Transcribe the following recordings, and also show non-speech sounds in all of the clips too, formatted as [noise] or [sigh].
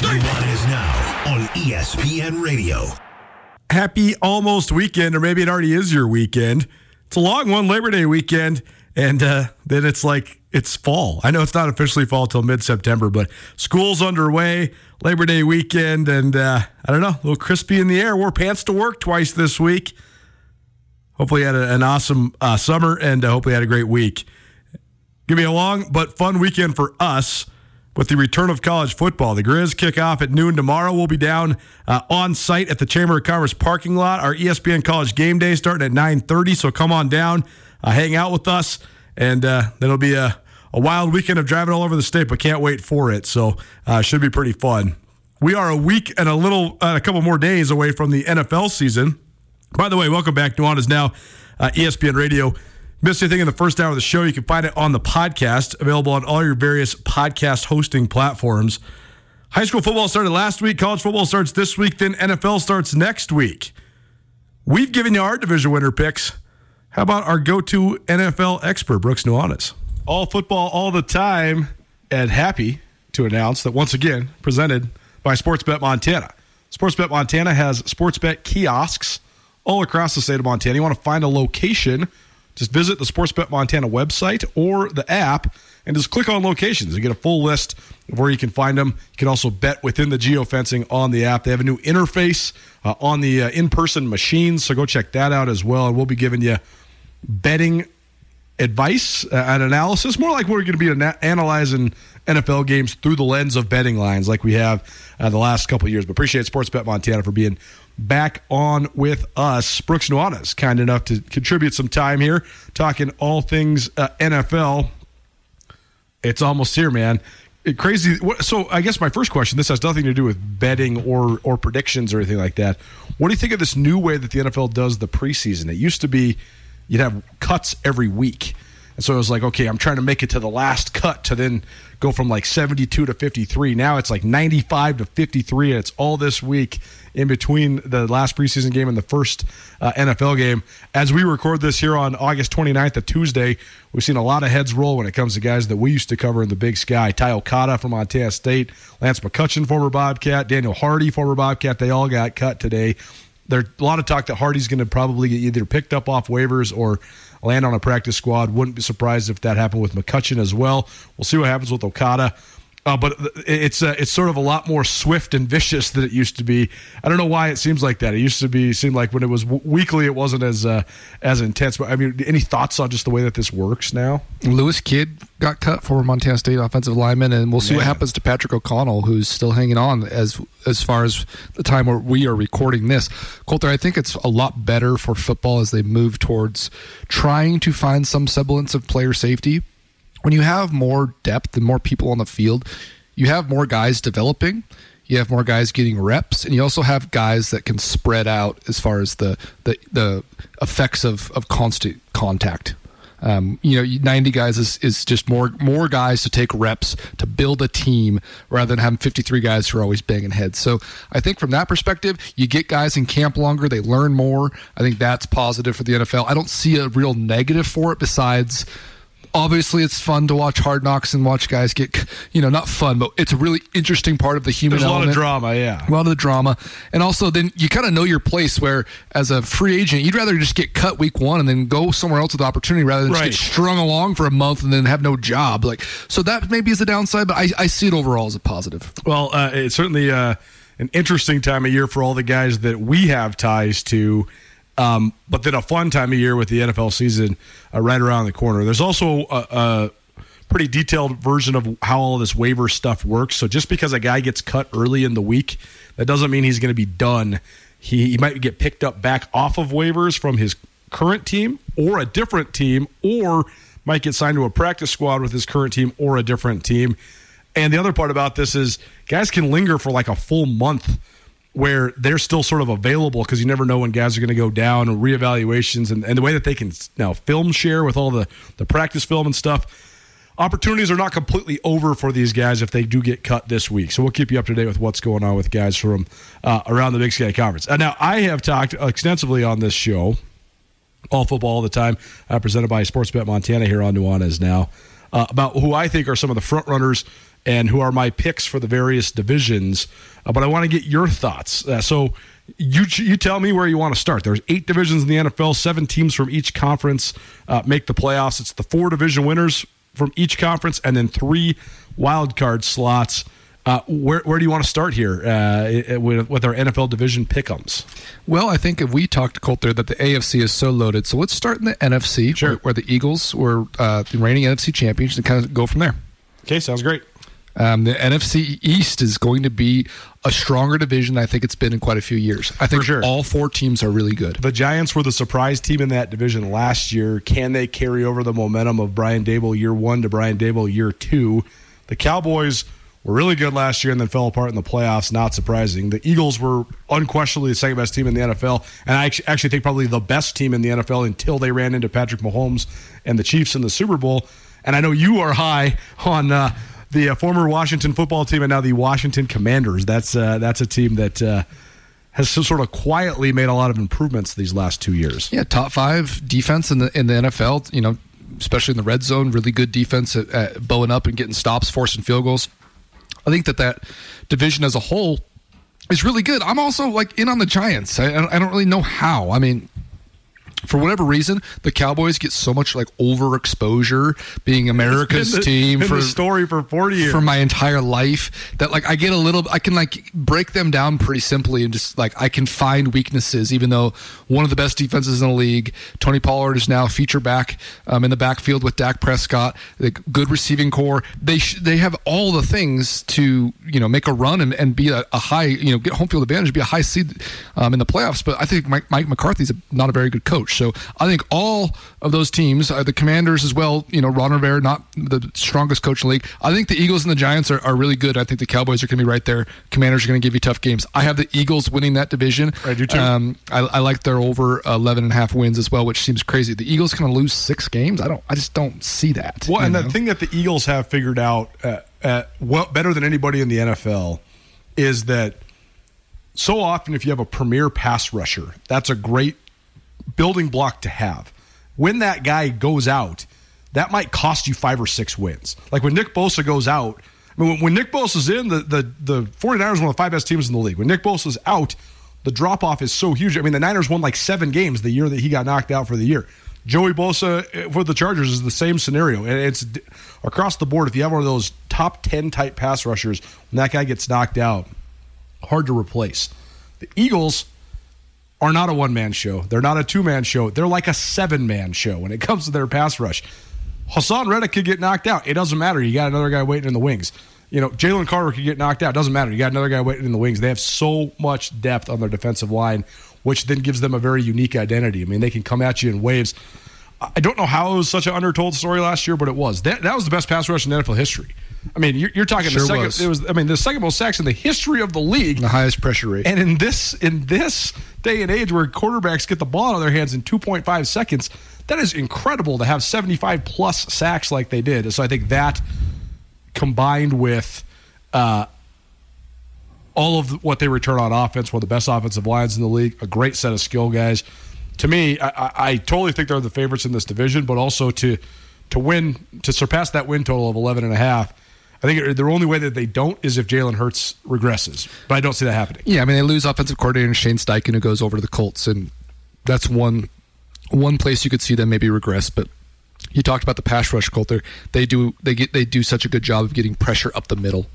Nuanez now on ESPN Radio. Happy almost weekend, or maybe it already is your weekend. It's a long one, Labor Day weekend, and uh, then it's like it's fall. I know it's not officially fall till mid September, but school's underway, Labor Day weekend, and uh, I don't know, a little crispy in the air. Wore pants to work twice this week. Hopefully, you had a, an awesome uh, summer, and uh, hopefully, you had a great week. Give me a long but fun weekend for us with the return of college football. The Grizz kick off at noon tomorrow. We'll be down uh, on site at the Chamber of Commerce parking lot. Our ESPN College game day starting at 9:30. So come on down, uh, hang out with us, and uh, then it'll be a, a wild weekend of driving all over the state. But can't wait for it. So uh, should be pretty fun. We are a week and a little, uh, a couple more days away from the NFL season. By the way, welcome back. Nuanez now uh, ESPN Radio. Missed anything in the first hour of the show, you can find it on the podcast, available on all your various podcast hosting platforms. High school football started last week, college football starts this week, then NFL starts next week. We've given you our division winner picks. How about our go to NFL expert, Brooks Nuanez? All football all the time, and happy to announce that once again, presented by Sportsbet Montana. Sportsbet Montana has Sportsbet kiosks all across the state of Montana. You want to find a location just visit the Sportsbet Montana website or the app and just click on locations and get a full list of where you can find them. You can also bet within the geofencing on the app. They have a new interface uh, on the uh, in person machines, so go check that out as well. And we'll be giving you betting advice uh, and analysis, more like we're going to be ana- analyzing NFL games through the lens of betting lines like we have uh, the last couple years. But appreciate Sportsbet Montana for being back on with us. Brooks Nuanez, kind enough to contribute some time here, talking all things uh, NFL. It's almost here, man. It, crazy. So, I guess my first question. This has nothing to do with betting or or predictions or anything like that. What do you think of this new way that the NFL does the preseason? It used to be you'd have cuts every week. And so it was like, okay, I'm trying to make it to the last cut to then go from like 72 to 53. Now it's like 95 to 53, and it's all this week in between the last preseason game and the first uh, NFL game. As we record this here on August 29th, a Tuesday, we've seen a lot of heads roll when it comes to guys that we used to cover in the big sky. Ty Okada from Montana State, Lance McCutcheon, former Bobcat, Daniel Hardy, former Bobcat. They all got cut today. There's a lot of talk that Hardy's going to probably get either picked up off waivers or land on a practice squad. Wouldn't be surprised if that happened with McCutcheon as well. We'll see what happens with Okada. Uh, but it's uh, it's sort of a lot more swift and vicious than it used to be. I don't know why it seems like that. It used to be seemed like when it was w- weekly, it wasn't as uh, as intense. But I mean, any thoughts on just the way that this works now? Lewis Kidd got cut for Montana State offensive lineman, and we'll see Man. what happens to Patrick O'Connell, who's still hanging on as as far as the time where we are recording this. Colter, I think it's a lot better for football as they move towards trying to find some semblance of player safety when you have more depth and more people on the field, you have more guys developing. You have more guys getting reps, and you also have guys that can spread out as far as the the, the effects of, of constant contact. Um, you know, 90 guys is, is just more more guys to take reps to build a team rather than having 53 guys who are always banging heads. So I think from that perspective, you get guys in camp longer, they learn more. I think that's positive for the NFL. I don't see a real negative for it besides obviously it's fun to watch Hard Knocks and watch guys get, you know, not fun, but it's a really interesting part of the human There's element. a lot of drama, yeah. A lot of the drama. And also then you kind of know your place where as a free agent, you'd rather just get cut week one and then go somewhere else with the opportunity rather than right. just get strung along for a month and then have no job. Like, so that maybe is a downside, but I, I see it overall as a positive. Well, uh, it's certainly uh, an interesting time of year for all the guys that we have ties to um, but then a fun time of year with the NFL season uh, right around the corner. There's also a, a, pretty detailed version of how all this waiver stuff works. So just because a guy gets cut early in the week, that doesn't mean he's going to be done. He, he might get picked up back off of waivers from his current team or a different team, or might get signed to a practice squad with his current team or a different team. And the other part about this is guys can linger for like a full month where they're still sort of available because you never know when guys are going to go down or reevaluations and, and the way that they can now film share with all the, the practice film and stuff opportunities are not completely over for these guys if they do get cut this week. So we'll keep you up to date with what's going on with guys from uh, around the Big Sky Conference. Uh, now, I have talked extensively on this show, all football all the time, uh, presented by Sportsbet Montana here on Nuanez now, uh, about who I think are some of the front runners and who are my picks for the various divisions. Uh, but I want to get your thoughts. Uh, so you you tell me where you want to start. There's eight divisions in the NFL. Seven teams from each conference uh, make the playoffs. It's the four division winners from each conference, and then three wild card slots. Uh, where, where do you want to start here uh, with, with our NFL division pickums? Well, I think if we talked to Colter that the AFC is so loaded, so let's start in the NFC, Sure. where, where the Eagles were uh, the reigning NFC champions, and kind of go from there. Okay, sounds great. Um, the NFC East is going to be a stronger division than I think it's been in quite a few years. I think sure. all four teams are really good. The Giants were the surprise team in that division last year. Can they carry over the momentum of Brian Daboll year one to Brian Daboll year two? The Cowboys were really good last year and then fell apart in the playoffs. Not surprising. The Eagles were unquestionably the second best team in the NFL, and I actually think probably the best team in the NFL until they ran into Patrick Mahomes and the Chiefs in the Super Bowl. And I know you are high on. Uh, the uh, former Washington football team and now the Washington Commanders. That's uh, that's a team that uh, has sort of quietly made a lot of improvements these last two years. Yeah, top five defense in the in the NFL. You know, especially in the red zone, really good defense at, at bowing up and getting stops, forcing field goals. I think that that division as a whole is really good. I'm also like in on the Giants. I, I don't really know how. I mean, for whatever reason, the Cowboys get so much like overexposure being America's [laughs] the- team for the story for forty years. for my entire life that like I get a little I can like break them down pretty simply and just like I can find weaknesses even though one of the best defenses in the league Tony Pollard is now feature back um, in the backfield with Dak Prescott the good receiving corps they sh- they have all the things to you know make a run and, and be a, a high you know get home field advantage be a high seed um, in the playoffs but I think Mike, Mike McCarthy's a, not a very good coach so I think all of those teams uh, the Commanders as well you know Ron Rivera not the strongest coach in the league. I think the Eagles and the Giants are, are really good. I think the Cowboys are going to be right there. Commanders are going to give you tough games. I have the Eagles winning that division. I do too. um, I, I like their over 11 and a half wins as well which seems crazy. The Eagles going to lose six games? I don't I just don't see that well, and know? the thing that the Eagles have figured out uh, uh, well, better than anybody in the NFL is that so often if you have a premier pass rusher, that's a great building block to have. When that guy goes out, that might cost you five or six wins. Like when Nick Bosa goes out, I mean, when, Nick Bosa's in, the, the, the 49ers are one of the five best teams in the league. When Nick Bosa's out, the drop off is so huge. I mean, the Niners won like seven games the year that he got knocked out for the year. Joey Bosa uh, for the Chargers is the same scenario. And it's across the board. If you have one of those top 10 type pass rushers, when that guy gets knocked out, hard to replace. The Eagles are not a one man show. They're not a two man show. They're like a seven man show when it comes to their pass rush. Haason Reddick could get knocked out. It doesn't matter. You got another guy waiting in the wings. You know, Jalen Carter could get knocked out. Doesn't matter. You got another guy waiting in the wings. They have so much depth on their defensive line, which then gives them a very unique identity. I mean, they can come at you in waves. I don't know how it was such an undertold story last year, but it was. That that was the best pass rush in NFL history. I mean, you're, you're talking Sure the second. was. It was. I mean, the second most sacks in the history of the league. the highest pressure rate And in this in this day and age where quarterbacks get the ball out of their hands in 2.5 seconds, that is incredible to have 75 plus sacks like they did. So I think that combined with uh, all of what they return on offense, one of the best offensive lines in the league, a great set of skill guys. To me, I, I, I totally think they're the favorites in this division, but also to to win to surpass that win total of 11 and a half. I think the only way that they don't is if Jalen Hurts regresses, but I don't see that happening. Yeah, I mean they lose offensive coordinator Shane Steichen who goes over to the Colts, and that's one one place you could see them maybe regress. But you talked about the pass rush, Colter. They do they get they do such a good job of getting pressure up the middle.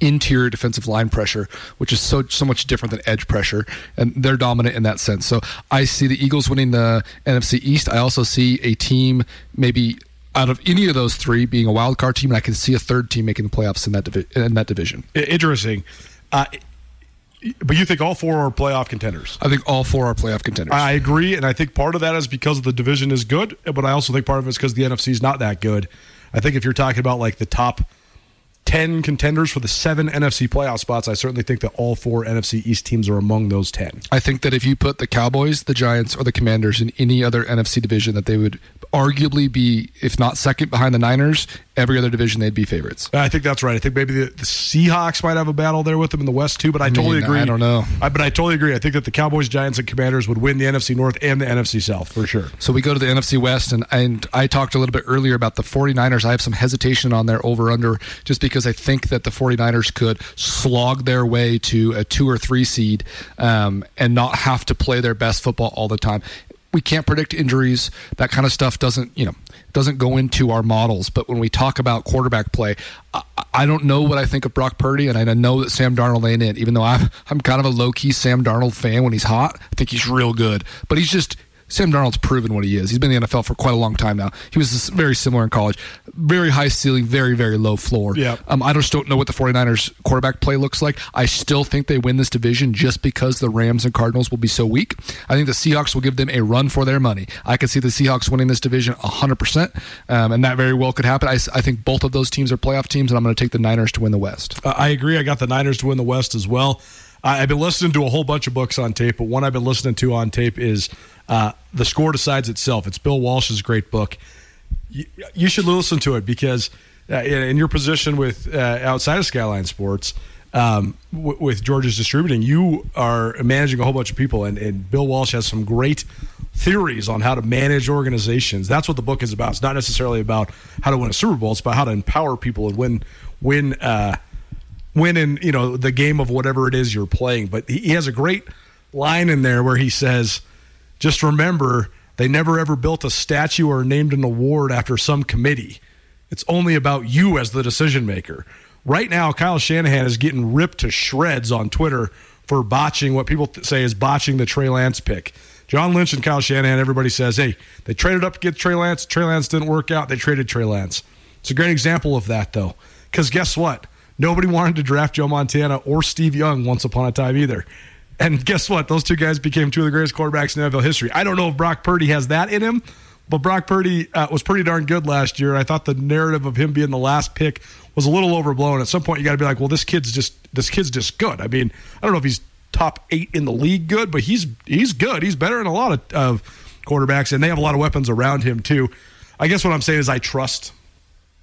Interior defensive line pressure, which is so so much different than edge pressure, and they're dominant in that sense. So I see the Eagles winning the NFC East. I also see a team maybe out of any of those three being a wild card team, and I can see a third team making the playoffs in that divi- in that division. Interesting. Uh, but you think all four are playoff contenders? I think all four are playoff contenders. I agree, and I think part of that is because the division is good, but I also think part of it is because the NFC is not that good. I think if you're talking about like the top 10 contenders for the seven NFC playoff spots, I certainly think that all four NFC East teams are among those 10. I think that if you put the Cowboys, the Giants, or the Commanders in any other NFC division, that they would arguably be, if not second behind the Niners, every other division they'd be favorites. I think that's right. I think maybe the, the Seahawks might have a battle there with them in the West too. But I, totally mean, agree. I don't know. I, but I totally agree. I think that the Cowboys, Giants, and Commanders would win the NFC North and the NFC South for sure. So we go to the NFC West, and, and I talked a little bit earlier about the 49ers. I have some hesitation on their over under just because I think that the 49ers could slog their way to a two or three seed um, and not have to play their best football all the time. We can't predict injuries. That kind of stuff doesn't, you know, doesn't go into our models. But when we talk about quarterback play, I, I don't know what I think of Brock Purdy, and I know that Sam Darnold ain't it. Even though I'm I'm kind of a low key Sam Darnold fan when he's hot, I think he's real good. But he's just Sam Darnold's proven what he is. He's been in the NFL for quite a long time now. He was very similar in college. Very high ceiling, very, very low floor. Yeah. Um, I just don't know what the 49ers quarterback play looks like. I still think they win this division just because the Rams and Cardinals will be so weak. I think the Seahawks will give them a run for their money. I can see the Seahawks winning this division 100%, um, and that very well could happen. I, I, think both of those teams are playoff teams, and I'm going to take the Niners to win the West. Uh, I agree. I got the Niners to win the West as well. I've been listening to a whole bunch of books on tape, but one I've been listening to on tape is uh, The Score Decides Itself. It's Bill Walsh's great book. You, you should listen to it because uh, in your position with uh, outside of Skyline Sports, um, w- with George's Distributing, you are managing a whole bunch of people, and, and Bill Walsh has some great theories on how to manage organizations. That's what the book is about. It's not necessarily about how to win a Super Bowl. It's about how to empower people and win win uh, win in you know the game of whatever it is you're playing. But he, he has a great line in there where he says, "Just remember, they never ever built a statue or named an award after some committee. It's only about you as the decision maker." Right now, Kyle Shanahan is getting ripped to shreds on Twitter for botching what people say is botching the Trey Lance pick. John Lynch and Kyle Shanahan, everybody says, hey, they traded up to get Trey Lance. Trey Lance didn't work out. They traded Trey Lance. It's a great example of that, though. Because guess what? Nobody wanted to draft Joe Montana or Steve Young once upon a time either. And guess what? Those two guys became two of the greatest quarterbacks in NFL history. I don't know if Brock Purdy has that in him, but Brock Purdy uh, was pretty darn good last year. I thought the narrative of him being the last pick was a little overblown. At some point, you got to be like, well, this kid's just this kid's just good. I mean, I don't know if he's top eight in the league good, but he's he's good. He's better than a lot of, of quarterbacks, and they have a lot of weapons around him too. I guess what I'm saying is I trust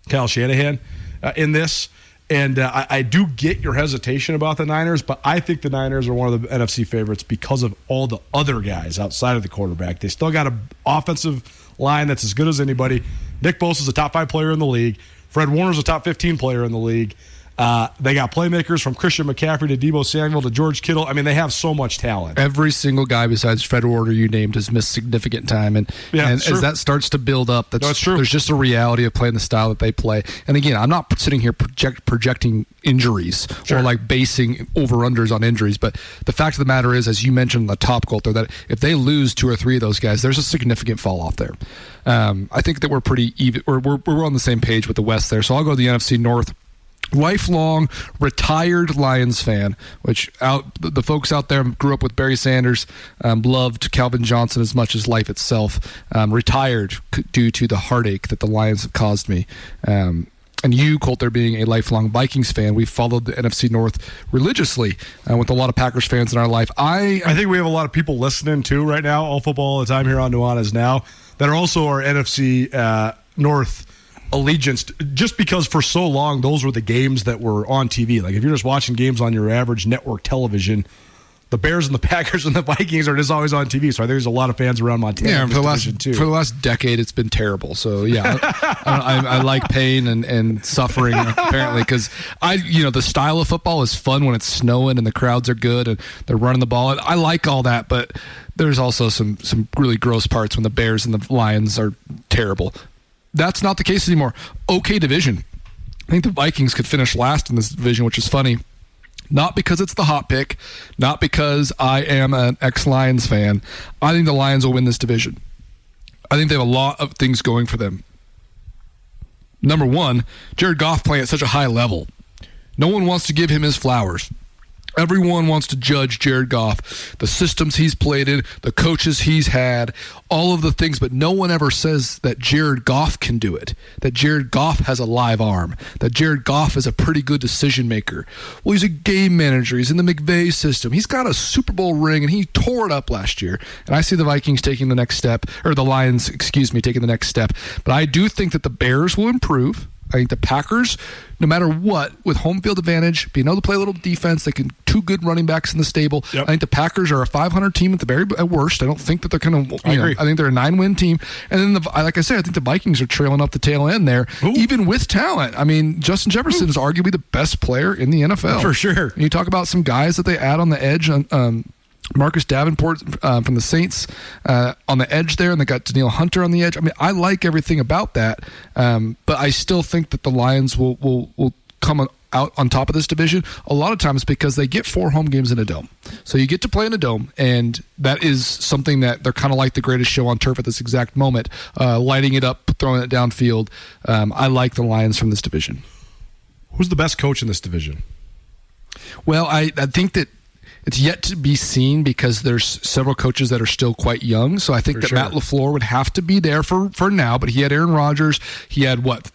Kyle Shanahan uh, in this. And uh, I, I, do get your hesitation about the Niners, but I think the Niners are one of the NFC favorites because of all the other guys outside of the quarterback. They still got an offensive line that's as good as anybody. Nick Bosa is a top five player in the league. Fred Warner's a top 15 player in the league. Uh, they got playmakers from Christian McCaffrey to Debo Samuel to George Kittle. I mean, they have so much talent. Every single guy besides Fred Warner you named has missed significant time, and, yeah, and as that starts to build up, that's, no, true. There's just a reality of playing the style that they play. And again, I'm not sitting here project, projecting injuries sure. or like basing over unders on injuries, but the fact of the matter is, as you mentioned, the top Colter, that if they lose two or three of those guys, there's a significant fall off there. Um, I think that we're pretty even. We're, we're, we're on the same page with the West there. So I'll go to the NFC North lifelong retired Lions fan, which out the folks out there grew up with Barry Sanders, um, loved Calvin Johnson as much as life itself. Um, retired due to the heartache that the Lions have caused me. Um, and you, Colter, being a lifelong Vikings fan, we followed the NFC North religiously uh, with a lot of Packers fans in our life. I I think we have a lot of people listening too right now, all football all the time here on Nuanez now, that are also our NFC uh, North allegiance just because for so long those were the games that were on TV. Like if you're just watching games on your average network television, the Bears and the [laughs] Packers and the Vikings are just always on TV. So I think there's a lot of fans around Montana. Yeah, for the last too. for the last decade, it's been terrible. So yeah, I, I, I, like pain and, and suffering apparently because I you know the style of football is fun when it's snowing and the crowds are good and they're running the ball. I like all that, but there's also some some really gross parts when the Bears and the Lions are terrible. That's not the case anymore. Okay, division. I think the Vikings could finish last in this division, which is funny. Not because it's the hot pick, not because I am an ex Lions fan. I think the Lions will win this division. I think they have a lot of things going for them. Number one, Jared Goff playing at such a high level. No one wants to give him his flowers. Everyone wants to judge Jared Goff, the systems he's played in, the coaches he's had, all of the things, but no one ever says that Jared Goff can do it, that Jared Goff has a live arm, that Jared Goff is a pretty good decision maker. Well, he's a game manager. He's in the McVay system. He's got a Super Bowl ring, and he tore it up last year. And I see the Vikings taking the next step, or the Lions, excuse me, taking the next step. But I do think that the Bears will improve. I think the Packers, no matter what, with home field advantage, being able to play a little defense, they can two good running backs in the stable. Yep. I think the Packers are a 500 team at the very at worst. I don't think that they're going to. I know, agree. I think they're a nine win team. And then, the, like I said, I think the Vikings are trailing up the tail end there, Ooh. even with talent. I mean, Justin Jefferson is arguably the best player in the NFL For sure. And you talk about some guys that they add on the edge. Um, Marcus Davenport uh, from the Saints uh, on the edge there, and they got Danielle Hunter on the edge. I mean, I like everything about that, um, but I still think that the Lions will will will come on, out on top of this division a lot of times because they get four home games in a dome. So you get to play in a dome, and that is something that they're kind of like the greatest show on turf at this exact moment, uh, lighting it up, throwing it downfield. Um, I like the Lions from this division. Who's the best coach in this division? Well, I, I think that it's yet to be seen because there's several coaches that are still quite young. So I think For that sure. Matt LaFleur would have to be there for, for now, but he had Aaron Rodgers. He had what?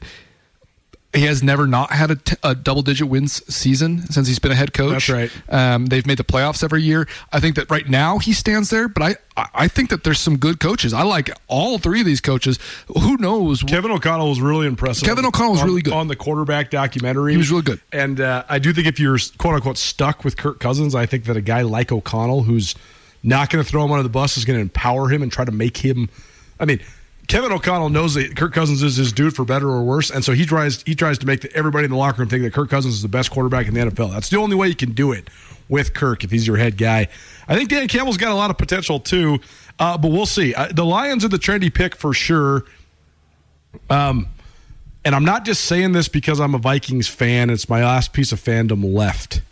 He has never not had a, t- a double digit wins season since he's been a head coach. That's right. Um, they've made the playoffs every year. I think that right now he stands there, but I, I- think that there's some good coaches. I like all three of these coaches. Who knows? Kevin O'Connell was really impressive. Kevin O'Connell was on- really good. on the quarterback documentary. He was really good. and uh, I do think if you're quote unquote stuck with Kirk Cousins, I think that a guy like O'Connell, who's not going to throw him under the bus, is going to empower him and try to make him. I mean, Kevin O'Connell knows that Kirk Cousins is his dude for better or worse, and so he tries he tries to make the, everybody in the locker room think that Kirk Cousins is the best quarterback in the NFL. That's the only way you can do it with Kirk if he's your head guy. I think Dan Campbell's got a lot of potential too, uh, but we'll see. Uh, the Lions are the trendy pick for sure. Um, and I'm not just saying this because I'm a Vikings fan. It's my last piece of fandom left.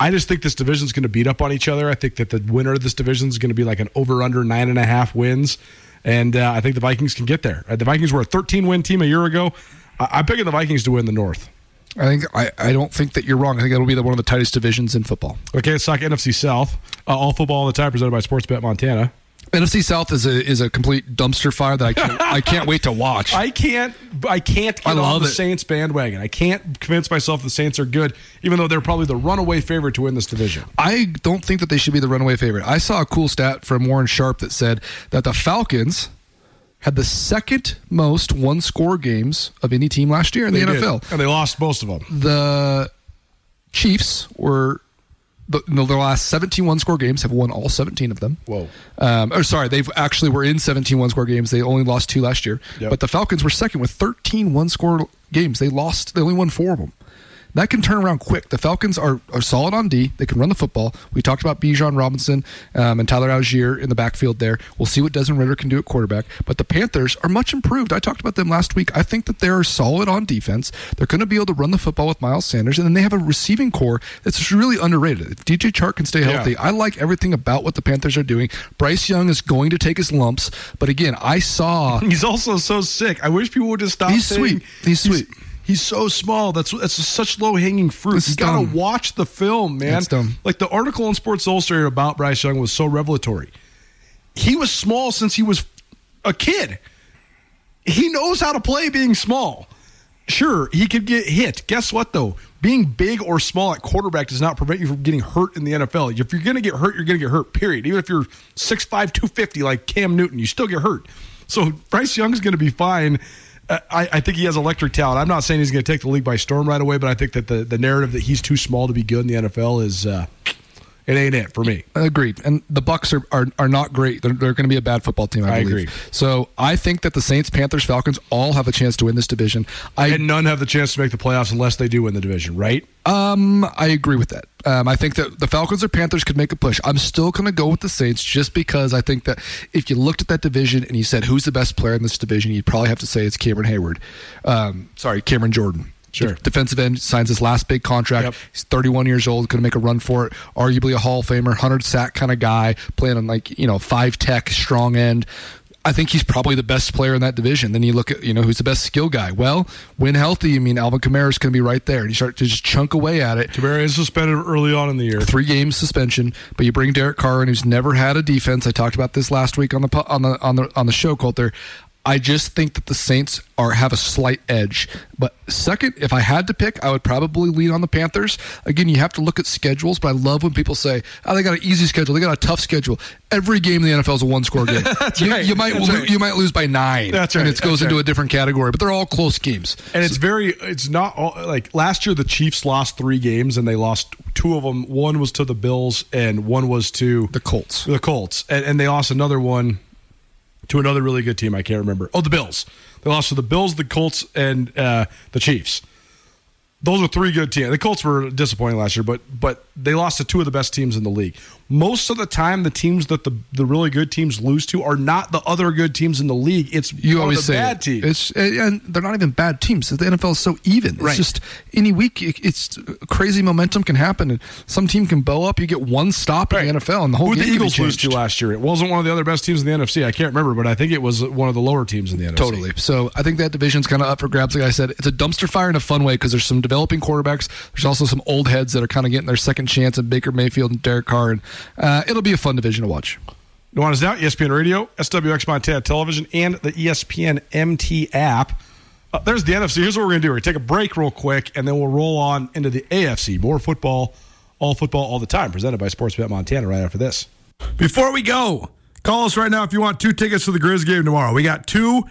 I just think this division's going to beat up on each other. I think that the winner of this division is going to be like an over under nine and a half wins, and uh, I think the Vikings can get there. Uh, The Vikings were a 13 win team a year ago. I- I'm picking the Vikings to win the North. I think I, I don't think that you're wrong. I think it'll be the, one of the tightest divisions in football. Okay, let's talk NFC South. Uh, all football all the time, presented by Sportsbet Montana. NFC South is a is a complete dumpster fire that I can't, [laughs] I can't wait to watch. I can't. I can't get I on the it. Saints bandwagon. I can't convince myself the Saints are good, even though they're probably the runaway favorite to win this division. I don't think that they should be the runaway favorite. I saw a cool stat from Warren Sharp that said that the Falcons had the second most one score games of any team last year in the They did. NFL. and they lost most of them. The Chiefs were the, their last 17 one score games have won all 17 of them. Whoa. Um, or sorry, they've actually were in 17 one score games. They only lost two last year. Yep. But the Falcons were second with 13 one score games. They lost. They only won four of them. That can turn around quick. The Falcons are, are solid on D. They can run the football. We talked about Bijan Robinson um, and Tyler Allgeier in the backfield there. We'll see what Desmond Ridder can do at quarterback. But the Panthers are much improved. I talked about them last week. I think that they're solid on defense. They're going to be able to run the football with Miles Sanders. And then they have a receiving corps that's really underrated. If DJ Chark can stay healthy, Yeah. I like everything about what the Panthers are doing. Bryce Young is going to take his lumps. But again, I saw. [laughs] He's also so sick. I wish people would just stop. He's saying- sweet. He's sweet. He's so small. That's that's such low hanging fruit. It's You got to watch the film, man. Like the article in Sports Illustrated about Bryce Young was so revelatory. He was small since he was a kid. He knows how to play being small. Sure, he could get hit. Guess what though? Being big or small at quarterback does not prevent you from getting hurt in the NFL. If you're going to get hurt, you're going to get hurt. Period. Even if you're 6'5", 250 like Cam Newton, you still get hurt. So Bryce Young's going to be fine. Uh, I, I think he has electric talent. I'm not saying he's going to take the league by storm right away, but I think that the, the narrative that he's too small to be good in the NFL is uh, it ain't it for me. Agreed. And the Bucs are, are, are not great. They're, they're going to be a bad football team. I, I believe. agree. So I think that the Saints, Panthers, Falcons all have a chance to win this division. I And none have the chance to make the playoffs unless they do win the division, right? um I agree with that. Um, I think that the Falcons or Panthers could make a push. I'm still going to go with the Saints just because I think that if you looked at that division and you said who's the best player in this division, you'd probably have to say it's Cameron Heyward. Um, sorry, Cameron Jordan. Sure. De- defensive end signs his last big contract. Yep. He's 31 years old, going to make a run for it. Arguably a Hall of Famer, 100 sack kind of guy, playing on like you know five tech, strong end. I think he's probably the best player in that division. Then you look at you know who's the best skill guy. Well, when healthy, I mean Alvin Kamara's going to be right there, and you start to just chunk away at it. Kamara is suspended early on in the year. Three games suspension, but you bring Derek Carr in, who's never had a defense. I talked about this last week on the on the on the on the show, Colter. I just think that the Saints are have a slight edge. But second, if I had to pick, I would probably lean on the Panthers. Again, you have to look at schedules, but I love when people say, "Oh, they got an easy schedule. They got a tough schedule." Every game in the NFL is a one-score game. [laughs] you, right. you, might That's lo- right. you might lose by nine. That's right. and right. it goes That's into a different category, but they're all close games. And it's very, it's not all, like last year the Chiefs lost three games and they lost two of them. One was to the Bills and one was to The Colts. The Colts. And, and they lost another one to another really good team. I can't remember. Oh, the Bills. They lost to the Bills, the Colts, and uh, the Chiefs. Those are three good teams. The Colts were disappointing last year, but but they lost to two of the best teams in the league. Most of the time, the teams that the, the really good teams lose to are not the other good teams in the league. It's You always the say bad teams. It's and they're not even bad teams. The NFL is so even. It's Right. just any week it's uh, crazy momentum can happen, and some team can bow up. You get one stop in the NFL, and the whole Who game the Eagles lose to last year? It wasn't one of the other best teams in the NFC. I can't remember, but I think it was one of the lower teams in the NFC. Totally. So I think that division's kind of up for grabs. Like I said, it's a dumpster fire in a fun way because there's some developing quarterbacks. There's also some old heads that are kind of getting their second chance at Baker Mayfield and Derek Carr, and uh, it'll be a fun division to watch. Nuanez now ESPN Radio, SWX Montana Television, and the ESPN MT app. Uh, there's the NFC. Here's what we're going to do. We're going to take a break real quick, and then we'll roll on into the AFC. More football, all football, all the time. Presented by Sportsbet Montana right after this. Before we go, call us right now if you want two tickets to the Grizz game tomorrow. We got two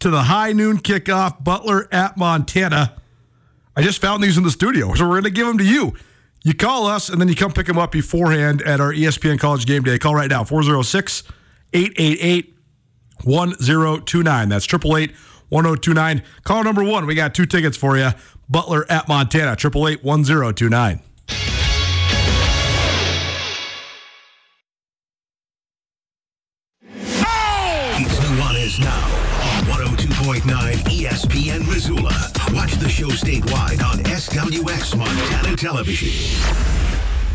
to the high noon kickoff, Butler at Montana. I just found these in the studio, so we're going to give them to you. You call us, and then you come pick them up beforehand at our ESPN College Game Day. Call right now, 406 888 1029. That's 888 1029. Call number one. We got two tickets for you. Butler at Montana, 888 1029. ESPN Missoula. Watch the show statewide on SWX Montana Television.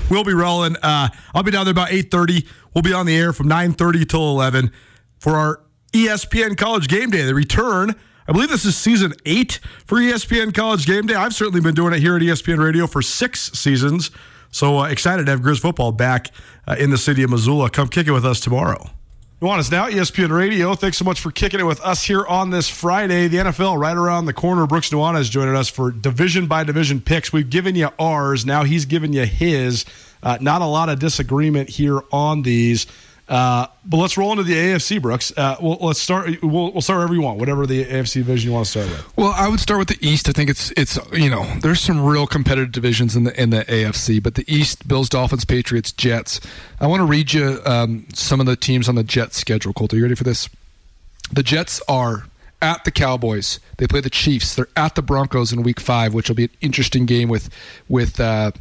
We'll be rolling. Uh, I'll be down there about 8.30. We'll be on the air from 9.30 till 11 for our ESPN College Game Day. The return, I believe this is season eight for ESPN College Game Day. I've certainly been doing it here at ESPN Radio for six seasons. So uh, excited to have Grizz football back uh, in the city of Missoula. Come kick it with us tomorrow. You want us now, ESPN Radio. Thanks so much for kicking it with us here on this Friday. The NFL right around the corner. Brooks Nuanez is joining us for division by division picks. We've given you ours. Now he's given you his. Uh, not a lot of disagreement here on these. Uh, but let's roll into the AFC, Brooks. Uh, well, let's start. We'll, we'll start wherever you want, whatever the AFC division you want to start with. Well, I would start with the East. I think it's it's you know there's some real competitive divisions in the in the AFC, but the East: Bills, Dolphins, Patriots, Jets. I want to read you um, some of the teams on the Jets schedule. Colt, are you ready for this? The Jets are at the Cowboys. They play the Chiefs. They're at the Broncos in Week Five, which will be an interesting game with with. Uh,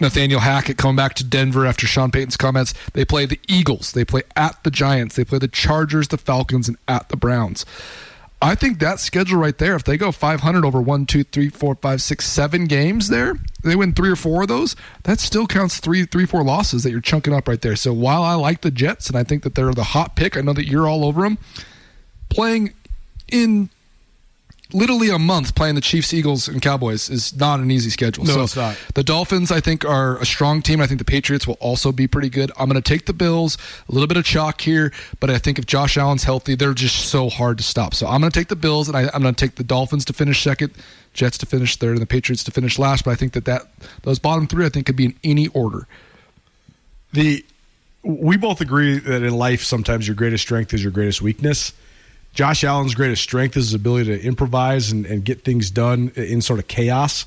Nathaniel Hackett coming back to Denver after Sean Payton's comments. They play the Eagles. They play at the Giants. They play the Chargers, the Falcons, and at the Browns. I think that schedule right there, if they go 500 over one, two, three, four, five, six, seven games there, they win three or four of those, that still counts three, three, four losses that you're chunking up right there. So while I like the Jets and I think that they're the hot pick, I know that you're all over them, playing in literally a month playing the Chiefs, Eagles, and Cowboys is not an easy schedule. No, so it's not. The Dolphins, I think, are a strong team. I think the Patriots will also be pretty good. I'm going to take the Bills. A little bit of chalk here, but I think if Josh Allen's healthy, they're just so hard to stop. So I'm going to take the Bills, and I, I'm going to take the Dolphins to finish second, Jets to finish third, and the Patriots to finish last. But I think that, that those bottom three, I think, could be in any order. the we both agree that in life sometimes your greatest strength is your greatest weakness. Josh Allen's greatest strength is his ability to improvise and, and get things done in sort of chaos.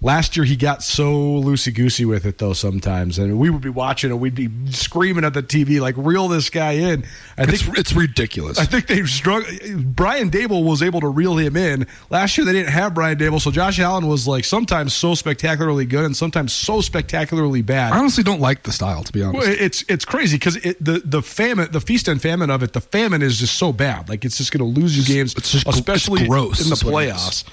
Last year he got so loosey goosey with it though sometimes, and we would be watching and we'd be screaming at the TV like, "Reel this guy in!" I It's, think it's ridiculous. I think they struggled. Brian Daboll was able to reel him in. Last year they didn't have Brian Daboll, so Josh Allen was like sometimes so spectacularly good and sometimes so spectacularly bad. I honestly don't like the style, to be honest. Well, it's it's crazy because it, the the famine, the feast and famine of it, the famine is just so bad. Like it's just going to lose you games, it's just especially it's gross in the is it is. playoffs.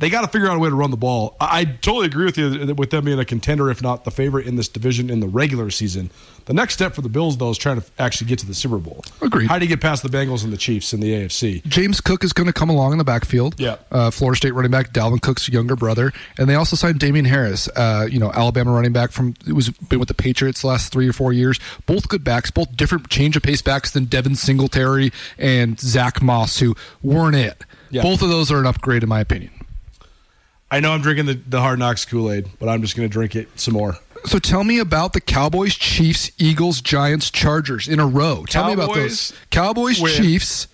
They got to figure out a way to run the ball. I, I totally agree with you with them being a contender, if not the favorite in this division in the regular season. The next step for the Bills, though, is trying to actually get to the Super Bowl. Agreed. How do you get past the Bengals and the Chiefs in the AFC? James Cook is going to come along in the backfield. Yeah. Uh, Florida State running back Dalvin Cook's younger brother, and they also signed Damien Harris. Uh, you know, Alabama running back from it was been with the Patriots the last three or four years. Both good backs, both different change of pace backs than Devin Singletary and Zach Moss, who weren't it. Yeah. Both of those are an upgrade in my opinion. I know I'm drinking the, the Hard Knocks Kool Aid, but I'm just going to drink it some more. So tell me about the Cowboys, Chiefs, Eagles, Giants, Chargers in a row. Tell me about Cowboys those. Cowboys, win. Chiefs,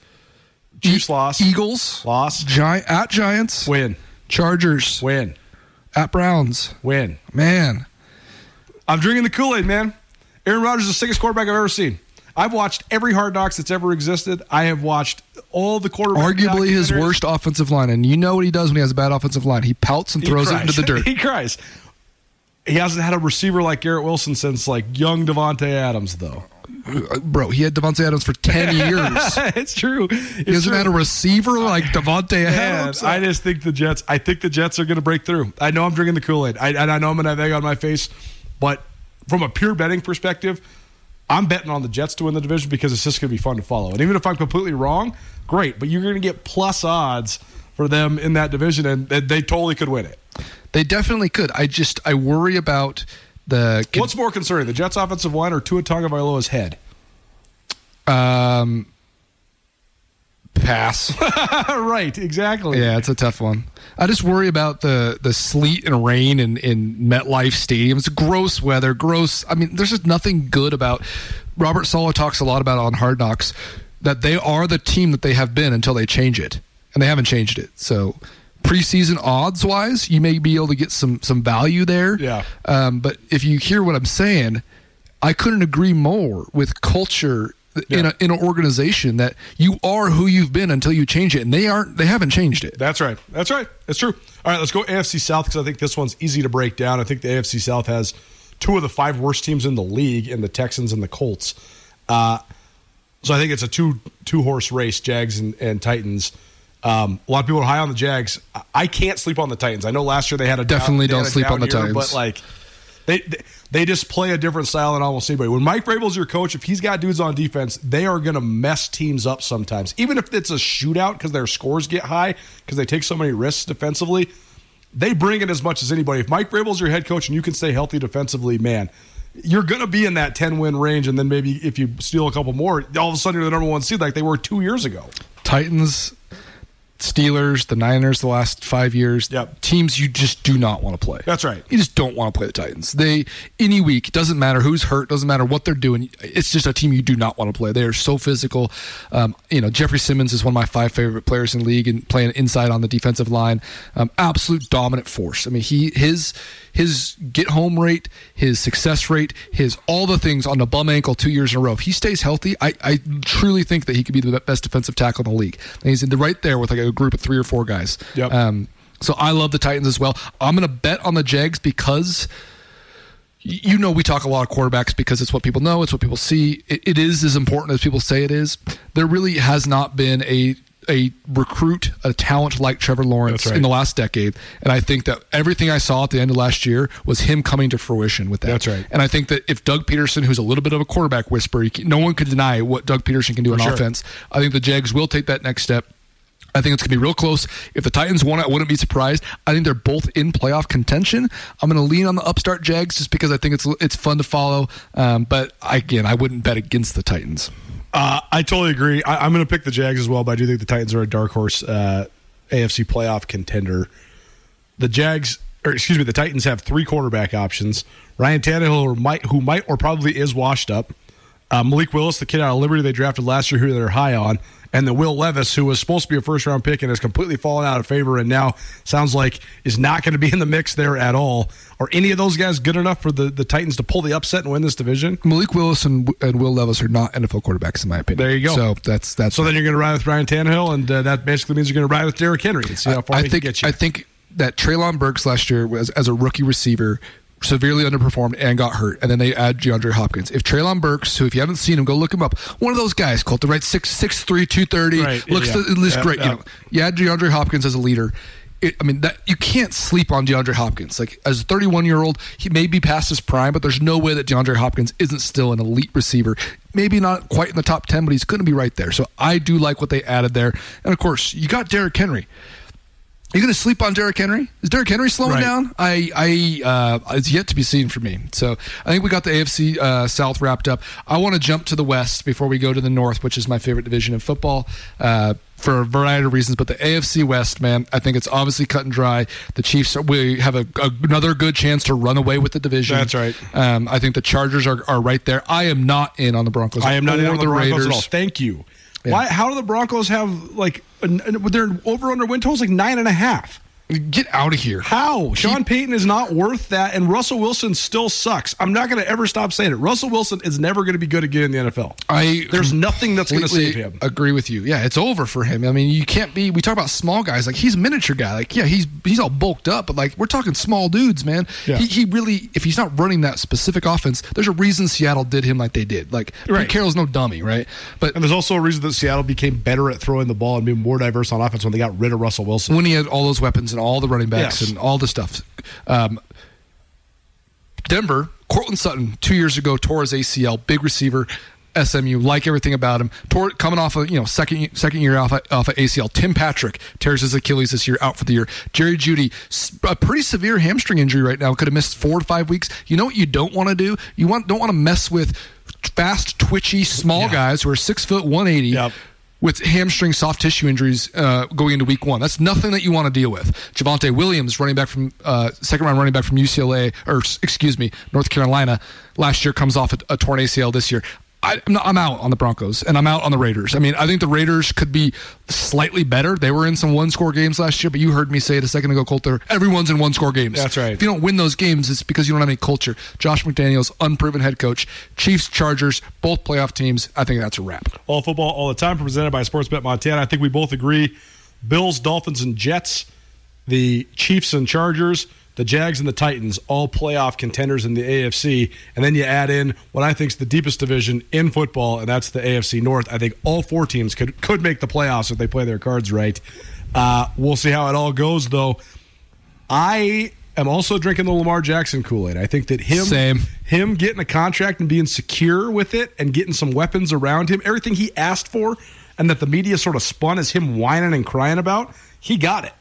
Chiefs E- loss. Eagles, Loss. Gi- at Giants, Win. Chargers, Win. at Browns. Win. Man, I'm drinking the Kool Aid, man. Aaron Rodgers is the sickest quarterback I've ever seen. I've watched every Hard Knocks that's ever existed. I have watched all the quarterbacks. arguably his worst offensive line, and you know what he does when he has a bad offensive line. He pouts and throws it into the dirt. [laughs] he cries. He hasn't had a receiver like Garrett Wilson since like young Davante Adams, though. Uh, bro, he had Davante Adams for ten [laughs] years. it's true. He hasn't had a receiver like Davante Adams. I just think the Jets. I think the Jets are going to break through. I know I'm drinking the Kool Aid, I, and I know I'm going to have egg on my face. But from a pure betting perspective, I'm betting on the Jets to win the division because it's just going to be fun to follow. And even if I'm completely wrong, great. But you're going to get plus odds for them in that division, and they totally could win it. They definitely could. I just I worry about the What's more concerning, the Jets' offensive line or Tua Tagovailoa's head? um pass. [laughs] right, exactly. Yeah, it's a tough one. I just worry about the the sleet and rain in, in MetLife Stadium. It's gross weather, gross. I mean, there's just nothing good about. Robert Saleh talks a lot about on Hard Knocks that they are the team that they have been until they change it, and they haven't changed it. So preseason odds wise, you may be able to get some some value there. Yeah. Um, but if you hear what I'm saying, I couldn't agree more with culture in a in an organization that you are who you've been until you change it, and they aren't. They haven't changed it. That's right. That's right. That's true. All right, let's go AFC South because I think this one's easy to break down. I think the AFC South has two of the five worst teams in the league in the Texans and the Colts. Uh, so I think it's a two two horse race, Jags and, and Titans. Um, a lot of people are high on the Jags. I- I can't sleep on the Titans. I know last year they had a Definitely down, don't sleep on the year, Titans. but like they, they they just play a different style than almost anybody. When Mike Vrabel's your coach, if he's got dudes on defense, they are going to mess teams up sometimes. Even if it's a shootout because their scores get high because they take so many risks defensively, they bring it as much as anybody. If Mike Vrabel's your head coach and you can stay healthy defensively, man, you're going to be in that 10 win range. And then maybe if you steal a couple more, all of a sudden you're the number one seed like they were two years ago. Titans, Steelers, the Niners, the last five years. Yep. Teams you just do not want to play. That's right. You just don't want to play the Titans. They any week doesn't matter who's hurt, doesn't matter what they're doing. It's just a team you do not want to play. They are so physical. Um, you know, Jeffrey Simmons is one of my five favorite players in the league and playing inside on the defensive line. Um, absolute dominant force. I mean, he his his get home rate, his success rate, his all the things on the bum ankle two years in a row. If he stays healthy, I, I truly think that he could be the best defensive tackle in the league. And he's in the right there with like a group of three or four guys. Yep. Um, so I love the Titans as well. I'm going to bet on the Jags because you know we talk a lot of quarterbacks because it's what people know, it's what people see. It, it is as important as people say it is. There really has not been a a recruit, a talent like Trevor Lawrence right. in the last decade, and I think that everything I saw at the end of last year was him coming to fruition with that. That's right. And I think that if Doug Pederson, who's a little bit of a quarterback whisperer, no one could deny what Doug Pederson can do on sure. offense. I think the Jags will take that next step. I think it's going to be real close. If the Titans won, I wouldn't be surprised. I think they're both in playoff contention. I'm going to lean on the upstart Jags just because I think it's it's fun to follow. Um, but again, I wouldn't bet against the Titans. Uh, I totally agree. I, I'm going to pick the Jags as well, but I do think the Titans are a dark horse uh, AFC playoff contender. The Jags, or excuse me, the Titans have three quarterback options: Ryan Tannehill, who might, who might or probably is washed up. Uh, Malik Willis, the kid out of Liberty they drafted last year, who they're high on, and the Will Levis, who was supposed to be a first round pick and has completely fallen out of favor, and now sounds like is not going to be in the mix there at all. Are any of those guys good enough for the, the Titans to pull the upset and win this division? Malik Willis and, and Will Levis are not NFL quarterbacks in my opinion. There you go. So that's that's So then you're going to ride with Ryan Tannehill, and uh, that basically means you're going to ride with Derrick Henry and see how far I he think can get you. I think that Treylon Burks last year was as a rookie receiver severely underperformed and got hurt, and then they add DeAndre Hopkins. If Treylon Burks, who if you haven't seen him, go look him up. One of those guys, cultivate six six three two thirty, Right, looks yeah. looks Yeah, great. yeah. You know, you add DeAndre Hopkins as a leader. it, I mean, that you can't sleep on DeAndre Hopkins. Like as a 31 year old, he may be past his prime, but there's no way that DeAndre Hopkins isn't still an elite receiver. Maybe not quite in the top 10, but he's going to be right there. So I do like what they added there. And of course, you got Derrick Henry. You going to sleep on Derrick Henry? Is Derrick Henry slowing Right. down? I, I, uh, it's yet to be seen for me. So I think we got the AFC uh, South wrapped up. I want to jump to the West before we go to the North, which is my favorite division in football. Uh, for a variety of reasons, but the AFC West, man, I think it's obviously cut and dry. The Chiefs, we have a, a- another good chance to run away with the division. That's right. Um, I think the Chargers are, are right there. I am not in on the Broncos. I am not in on the, Broncos Raiders. at all. Thank you. Yeah. Why? How do the Broncos have like an, an, their over under win totals like nine and a half? Get out of here. How? Sean Payton is not worth that, and Russell Wilson still sucks. I'm not going to ever stop saying it. Russell Wilson is never going to be good again in the NFL. I There's nothing that's going to save him. Agree with you. Yeah, it's over for him. I mean, you can't be. We talk about small guys like he's a miniature guy. Like, yeah, he's he's all bulked up, but like we're talking small dudes, man. Yeah. He, he really, if he's not running that specific offense, there's a reason Seattle did him like they did. Like, Right. Pete Carroll's no dummy, right? But And there's also a reason that Seattle became better at throwing the ball and being more diverse on offense when they got rid of Russell Wilson. when he had all those weapons and all the running backs Yes. and all the stuff. Um, Denver, Courtland Sutton, two years ago tore his ACL, big receiver. SMU like everything about him. Tore, coming off of you know second second year off off of ACL. Tim Patrick tears his Achilles this year, out for the year. Jerry Jeudy, a pretty severe hamstring injury right now. Could have missed four to five weeks. You know what you don't want to do? You want don't want to mess with fast, twitchy, small Yeah. guys who are six foot one eighty Yep. With hamstring soft tissue injuries uh, going into week one. That's nothing that you want to deal with. Javonte Williams, running back from uh, second round running back from UCLA, or excuse me, North Carolina, last year comes off a, a torn ACL this year. I, I'm, not, I'm out on the Broncos and I'm out on the Raiders. I mean, I think the Raiders could be slightly better. They were in some one score games last year, but you heard me say it a second ago, Colter. Everyone's in one score games. That's right. If you don't win those games, it's because you don't have any culture. Josh McDaniels, unproven head coach. Chiefs, Chargers, both playoff teams. I think that's a wrap. All football, all the time, presented by Sportsbet Montana. I think we both agree Bills, Dolphins, and Jets, the Chiefs and Chargers, the Jags and the Titans, all playoff contenders in the AFC. And then you add in what I think is the deepest division in football, and that's the AFC North. I think all four teams could, could make the playoffs if they play their cards right. Uh, we'll see how it all goes, though. I am also drinking the Lamar Jackson Kool Aid. I think that him, Same. him getting a contract and being secure with it and getting some weapons around him, everything he asked for, and that the media sort of spun as him whining and crying about, he got it.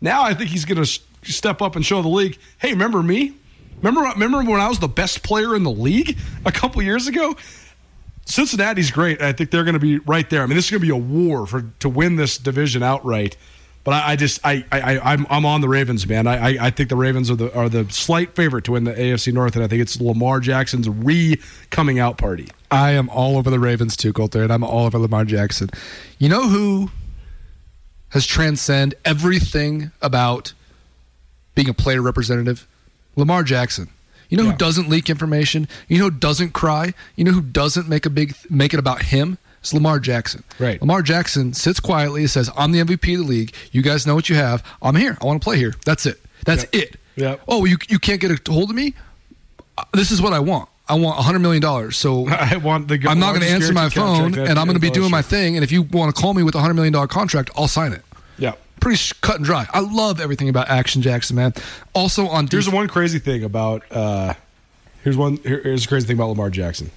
Now I think he's going to step up and show the league, hey, remember me? Remember, remember when I was the best player in the league a couple years ago? Cincinnati's great. I think they're going to be right there. I mean, this is going to be a war for to win this division outright. But I, I just I, I I'm I'm on the Ravens, man. I, I I think the Ravens are the are the slight favorite to win the AFC North, and I think it's Lamar Jackson's re coming out party. I am all over the Ravens too, Colter, and I'm all over Lamar Jackson. You know who has transcend everything about being a player representative? Lamar Jackson. You know Yeah. who doesn't leak information? You know who doesn't cry? You know who doesn't make a big make it about him? It's Lamar Jackson. Right. Lamar Jackson sits quietly and says, "I'm the MVP of the league. You guys know what you have. I'm here. I want to play here. That's it. That's Yep. it. Yep. Oh, you you can't get a hold of me. Uh, This is what I want. I want 100 million dollars. So [laughs] I want the. I'm not going to answer my phone, and I'm going to be doing my thing. And if you want to call me with a hundred million dollar contract, I'll sign it. Pretty cut and dry. I love everything about Action Jackson, man. Also on Here's def- the one crazy thing about. uh Here's one. here- Here's the crazy thing about Lamar Jackson.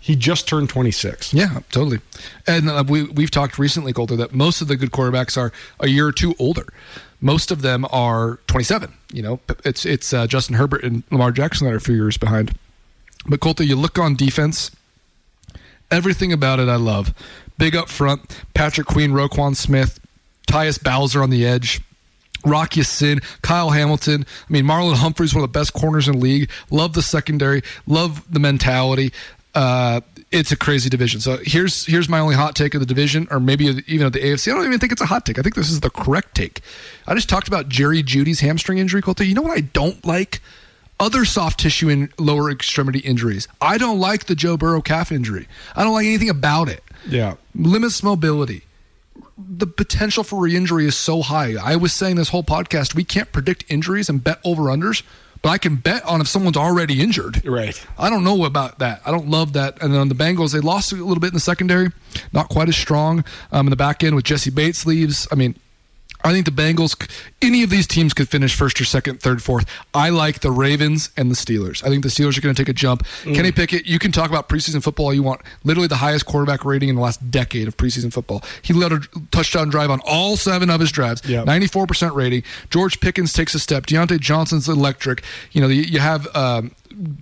He just turned 26. yeah, totally. And uh, we we've talked recently, Colter, that most of the good quarterbacks are a year or two older. Most of them are 27. You know, it's it's uh, Justin Herbert and Lamar Jackson that are a few years behind. But Colter, you look on defense. Everything about it I love. Big up front, Patrick Queen, Roquan Smith, Tyus Bowser on the edge. Rocky Sin, Kyle Hamilton. I mean, Marlon Humphrey's one of the best corners in the league. Love the secondary. Love the mentality. Uh, it's a crazy division. So here's here's my only hot take of the division, or maybe even of the AFC. I don't even think it's a hot take. I think this is the correct take. I just talked about Jerry Jeudy's hamstring injury. Colter. You know what I don't like? Other soft tissue and lower extremity injuries. I don't like the Joe Burrow calf injury. I don't like anything about it Yeah. limits mobility. The potential for re-injury is so high. I was saying this whole podcast, we can't predict injuries and bet over-unders, but I can bet on if someone's already injured. Right. I don't know about that. I don't love that. And then on the Bengals, they lost a little bit in the secondary, not quite as strong. Um, in the back end with Jessie Bates leaves. I mean, I think the Bengals, any of these teams could finish first or second, third, fourth. I like the Ravens and the Steelers. I think the Steelers are going to take a jump. Mm. Kenny Pickett, you can talk about preseason football all you want. Literally the highest quarterback rating in the last decade of preseason football. He led a touchdown drive on all seven of his drives, yep. 94% rating. George Pickens takes a step. Diontae Johnson's electric. You know, you have um,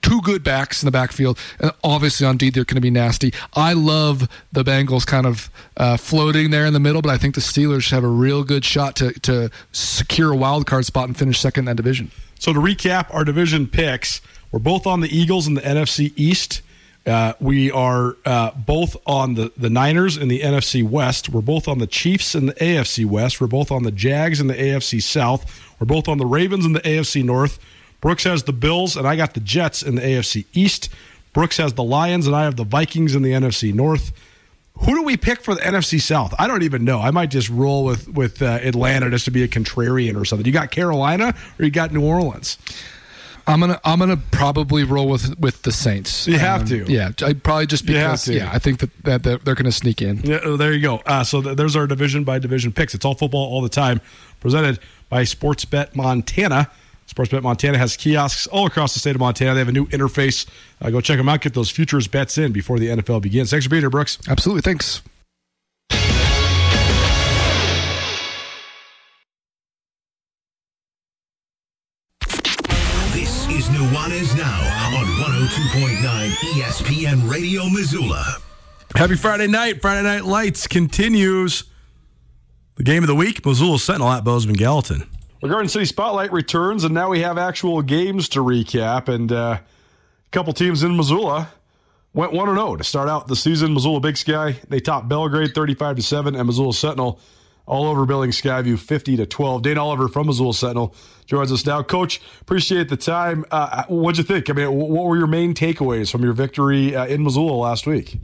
two good backs in the backfield. And obviously on D, they're going to be nasty. I love the Bengals kind of uh, floating there in the middle, but I think the Steelers have a real good shot to, to secure a wild card spot and finish second in that division. So to recap our division picks, we're both on the Eagles in the NFC East. Uh, we are uh, both on the, the Niners in the NFC West. We're both on the Chiefs in the AFC West. We're both on the Jags in the AFC South. We're both on the Ravens in the AFC North. Brooks has the Bills, and I got the Jets in the AFC East. Brooks has the Lions, and I have the Vikings in the NFC North. Who do we pick for the NFC South? I don't even know. I might just roll with with uh, Atlanta just to be a contrarian or something. You got Carolina or you got New Orleans? I'm gonna I'm gonna probably roll with with the Saints. You have um, to. Yeah, I probably just because. Yeah, I think that, that, that they're gonna sneak in. Yeah, oh, there you go. Uh, so th- there's our division by division picks. It's all football all the time. Presented by Sportsbet Montana. Sportsbet Montana has kiosks all across the state of Montana. They have a new interface. Uh, go check them out. Get those futures bets in before the NFL begins. Thanks for being here, Brooks. Absolutely. Thanks. This is Nuanez Now on 102.9 ESPN Radio Missoula. Happy Friday night. Friday Night Lights continues. The game of the week, Missoula Sentinel at Bozeman Gallatin. Our Garden City Spotlight returns, and now we have actual games to recap. And uh, a couple teams in Missoula went 1 0 to start out the season. Missoula Big Sky, they topped Belgrade 35 to 7, and Missoula Sentinel all over Billings Skyview 50 to 12. Dane Oliver from Missoula Sentinel joins us now. Coach, appreciate the time. Uh, what'd you think? I mean, what were your main takeaways from your victory uh, in Missoula last week?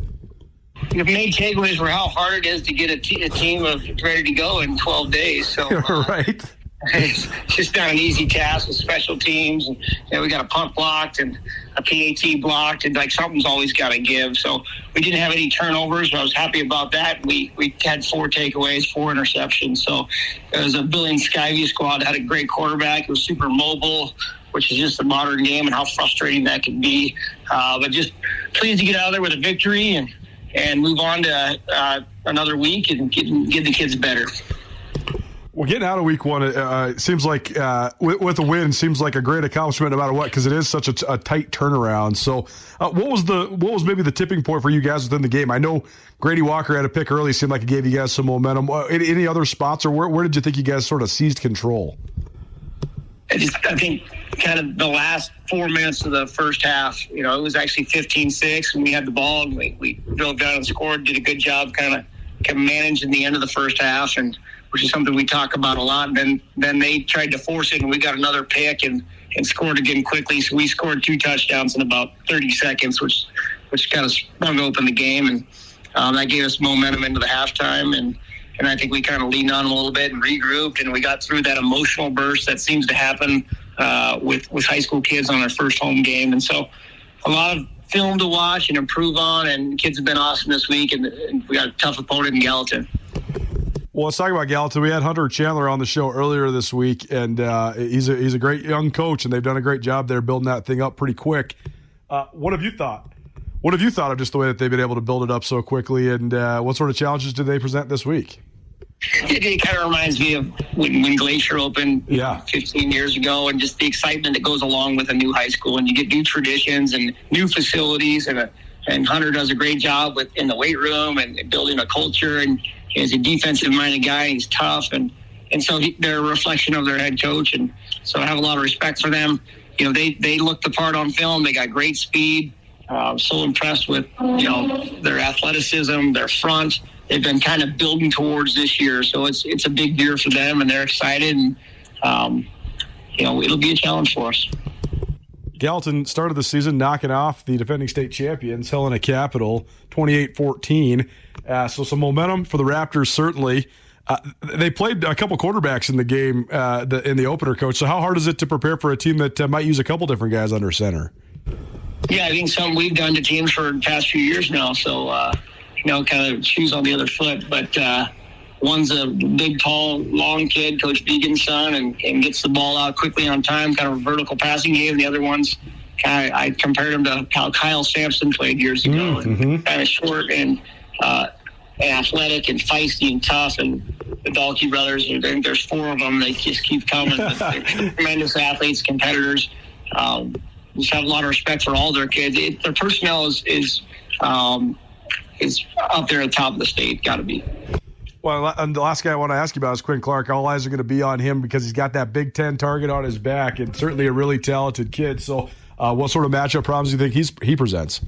The main takeaways were how hard it is to get a team of ready to go in 12 days. So, [laughs] uh, right it's just not an easy task with special teams. And, you know, we got a punt blocked and a PAT blocked, and like something's always got to give. So we didn't have any turnovers. I was happy about that. We we had four takeaways, four interceptions. So it was a Billings Skyview squad had a great quarterback. It was super mobile. Which is just a modern game and how frustrating that can be. Uh, but just pleased to get out of there with a victory and and move on to uh, another week and get, get the kids better. Well, getting out of week one uh, seems like uh, with, with, a win seems like a great accomplishment no matter what because it is such a, a tight turnaround. So, uh, what was the what was maybe the tipping point for you guys within the game? I know Grady Walker had a pick early, seemed like it gave you guys some momentum. Uh, any, any, other spots, or where, where did you think you guys sort of seized control? I just I think kind of the last four minutes of the first half, you know, it was actually 15-6 and we had the ball and we, we drove down and scored, did a good job kind of, of managing the end of the first half and which is something we talk about a lot. And then then they tried to force it, and we got another pick and and scored again quickly. So we scored two touchdowns in about 30 seconds, which which kind of sprung open the game, and um, that gave us momentum into the halftime. And and I think we kind of leaned on a little bit and regrouped, and we got through that emotional burst that seems to happen uh, with with high school kids on their first home game. And so a lot of film to watch and improve on, and kids have been awesome this week, and, we got a tough opponent in Gallatin. Well, let's talk about Gallatin. We had Hunter Chandler on the show earlier this week, and uh, he's a he's a great young coach, and they've done a great job there building that thing up pretty quick. Uh, what have you thought? What have you thought of just the way that they've been able to build it up so quickly, and uh, what sort of challenges did they present this week? It, it kind of reminds me of when, when Glacier opened yeah. 15 years ago, and just the excitement that goes along with a new high school, and you get new traditions and new facilities, and a, and Hunter does a great job with in the weight room and building a culture and He's a defensive minded guy. He's tough, and and so he, they're a reflection of their head coach. And so I have a lot of respect for them. You know, they they look the part on film. They got great speed. Uh, I'm so impressed with you know their athleticism, their front. They've been kind of building towards this year, so it's it's a big year for them, and they're excited. And um, you know, it'll be a challenge for us. Gallatin started the season knocking off the defending state champions, Helena Capital, 28 14. Uh, so some momentum for the Raptors, certainly. Uh, they played a couple quarterbacks in the game uh, the, in the opener, coach. So how hard is it to prepare for a team that uh, might use a couple different guys under center? Yeah, I think something we've done to teams for the past few years now. So uh, you know, kind of shoes on the other foot. But uh, one's a big, tall, long kid, Coach Began's son, and, and gets the ball out quickly on time, kind of a vertical passing game. The other one's kind of, I compared him to how Kyle Sampson played years ago, mm-hmm. and kind of short and, uh, and athletic and feisty and tough. And the Dalkey brothers, there's four of them. They just keep coming. [laughs] tremendous athletes, competitors. Um, just have a lot of respect for all their kids. It, their personnel is is um, is up there at the top of the state. Got to be. Well, and the last guy I want to ask you about is Quinn Clark. All eyes are going to be on him because he's got that Big Ten target on his back, and certainly a really talented kid. So, uh, what sort of matchup problems do you think he's he presents?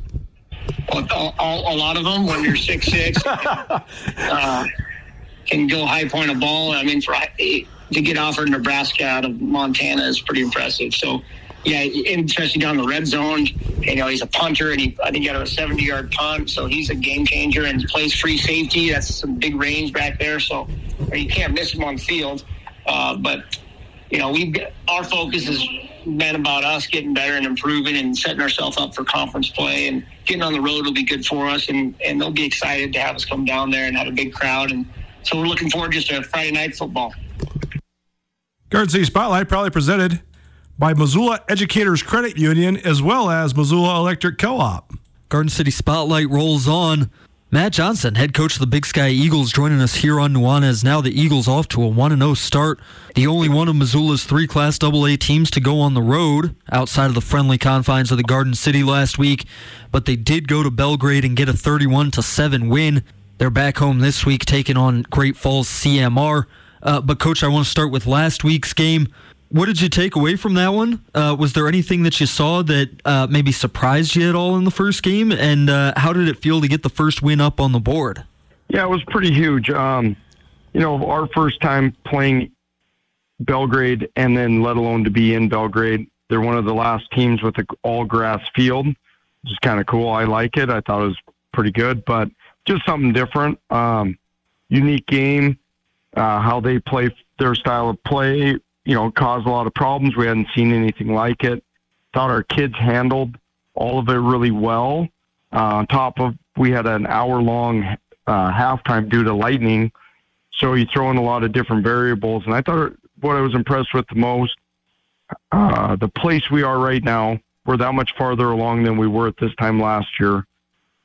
Well, a, a lot of them when you're six six, [laughs] uh, can go high point a ball. I mean, for to get offered Nebraska out of Montana is pretty impressive. So yeah, especially down the red zone. You know, he's a punter, and he I think he got a 70 yard punt, so he's a game changer and plays free safety. That's some big range back there, so you can't miss him on the field. Uh, but you know, we our focus has been about us getting better and improving and setting ourselves up for conference play and getting on the road will be good for us and and they'll be excited to have us come down there and have a big crowd and so we're looking forward just to Friday night football. City Spotlight probably presented by Missoula Educators Credit Union as well as Missoula Electric Co op. Garden City Spotlight rolls on. Matt Johnson, head coach of the Big Sky Eagles, joining us here on Nuanez. Now the Eagles off to a 1 0 start. The only one of Missoula's three Class AA teams to go on the road outside of the friendly confines of the Garden City last week, but they did go to Belgrade and get a 31 7 win. They're back home this week taking on Great Falls CMR. Uh, but, Coach, I want to start with last week's game. What did you take away from that one? Uh, was there anything that you saw that uh, maybe surprised you at all in the first game? And uh, how did it feel to get the first win up on the board? Yeah, it was pretty huge. Um, you know, our first time playing Belgrade and then let alone to be in Belgrade. They're one of the last teams with an all grass field, which is kind of cool. I like it. I thought it was pretty good, but just something different. Um, unique game, uh, how they play their style of play you know, caused a lot of problems. We hadn't seen anything like it. Thought our kids handled all of it really well. Uh, on top of, we had an hour long uh, halftime due to lightning. So you throw in a lot of different variables. And I thought what I was impressed with the most, uh, the place we are right now, we're that much farther along than we were at this time last year.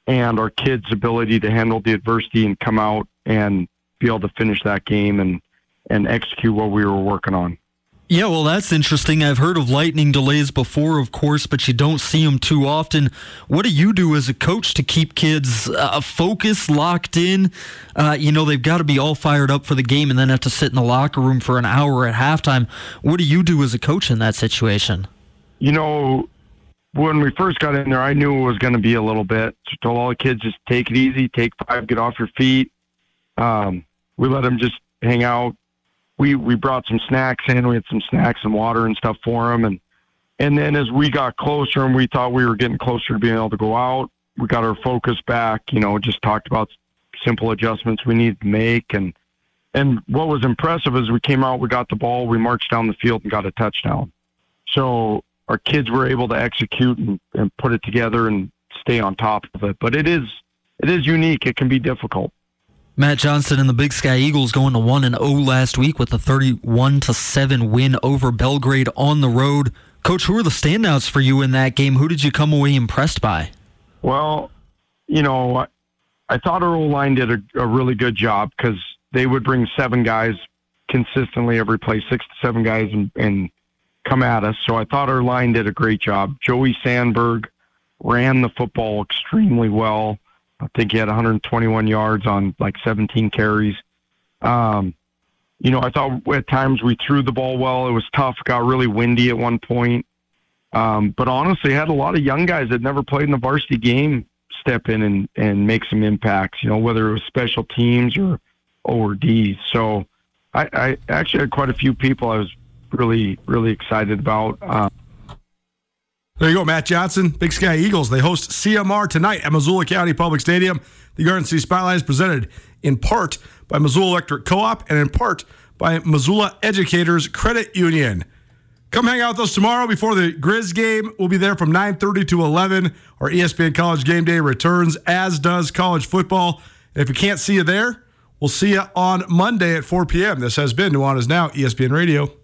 And our kids' ability to handle the adversity and come out and be able to finish that game and, and execute what we were working on. Yeah, well, that's interesting. I've heard of lightning delays before, of course, but you don't see them too often. What do you do as a coach to keep kids uh, focused, locked in? Uh, you know, they've got to be all fired up for the game and then have to sit in the locker room for an hour at halftime. What do you do as a coach in that situation? You know, when we first got in there, I knew it was going to be a little bit. So told all the kids just take it easy, take five, get off your feet. Um, we let them just hang out, we we brought some snacks in. We had some snacks and water and stuff for them, and and then as we got closer and we thought we were getting closer to being able to go out, we got our focus back. You know, just talked about simple adjustments we needed to make, and and what was impressive is we came out, we got the ball, we marched down the field and got a touchdown. So our kids were able to execute and, and put it together and stay on top of it. But it is it is unique. It can be difficult. Matt Johnson and the Big Sky Eagles going to 1 and 0 last week with a 31 to 7 win over Belgrade on the road. Coach, who are the standouts for you in that game? Who did you come away impressed by? Well, you know, I thought our O line did a, a really good job because they would bring seven guys consistently every play, six to seven guys, and, and come at us. So I thought our line did a great job. Joey Sandberg ran the football extremely well. I think he had 121 yards on like 17 carries. Um, you know, I thought at times we threw the ball well. It was tough. Got really windy at one point. Um, but honestly, had a lot of young guys that never played in the varsity game step in and, and make some impacts, you know, whether it was special teams or O or D. So I, I actually had quite a few people I was really, really excited about. Um, there you go, Matt Johnson, Big Sky Eagles. They host CMR tonight at Missoula County Public Stadium. The Garden City Spotlight is presented in part by Missoula Electric Co-op and in part by Missoula Educators Credit Union. Come hang out with us tomorrow before the Grizz game. We'll be there from 9:30 to 11. Our ESPN College Game Day returns, as does college football. And if we can't see you there, We'll see you on Monday at 4 p.m. This has been Nuanez Now, ESPN Radio.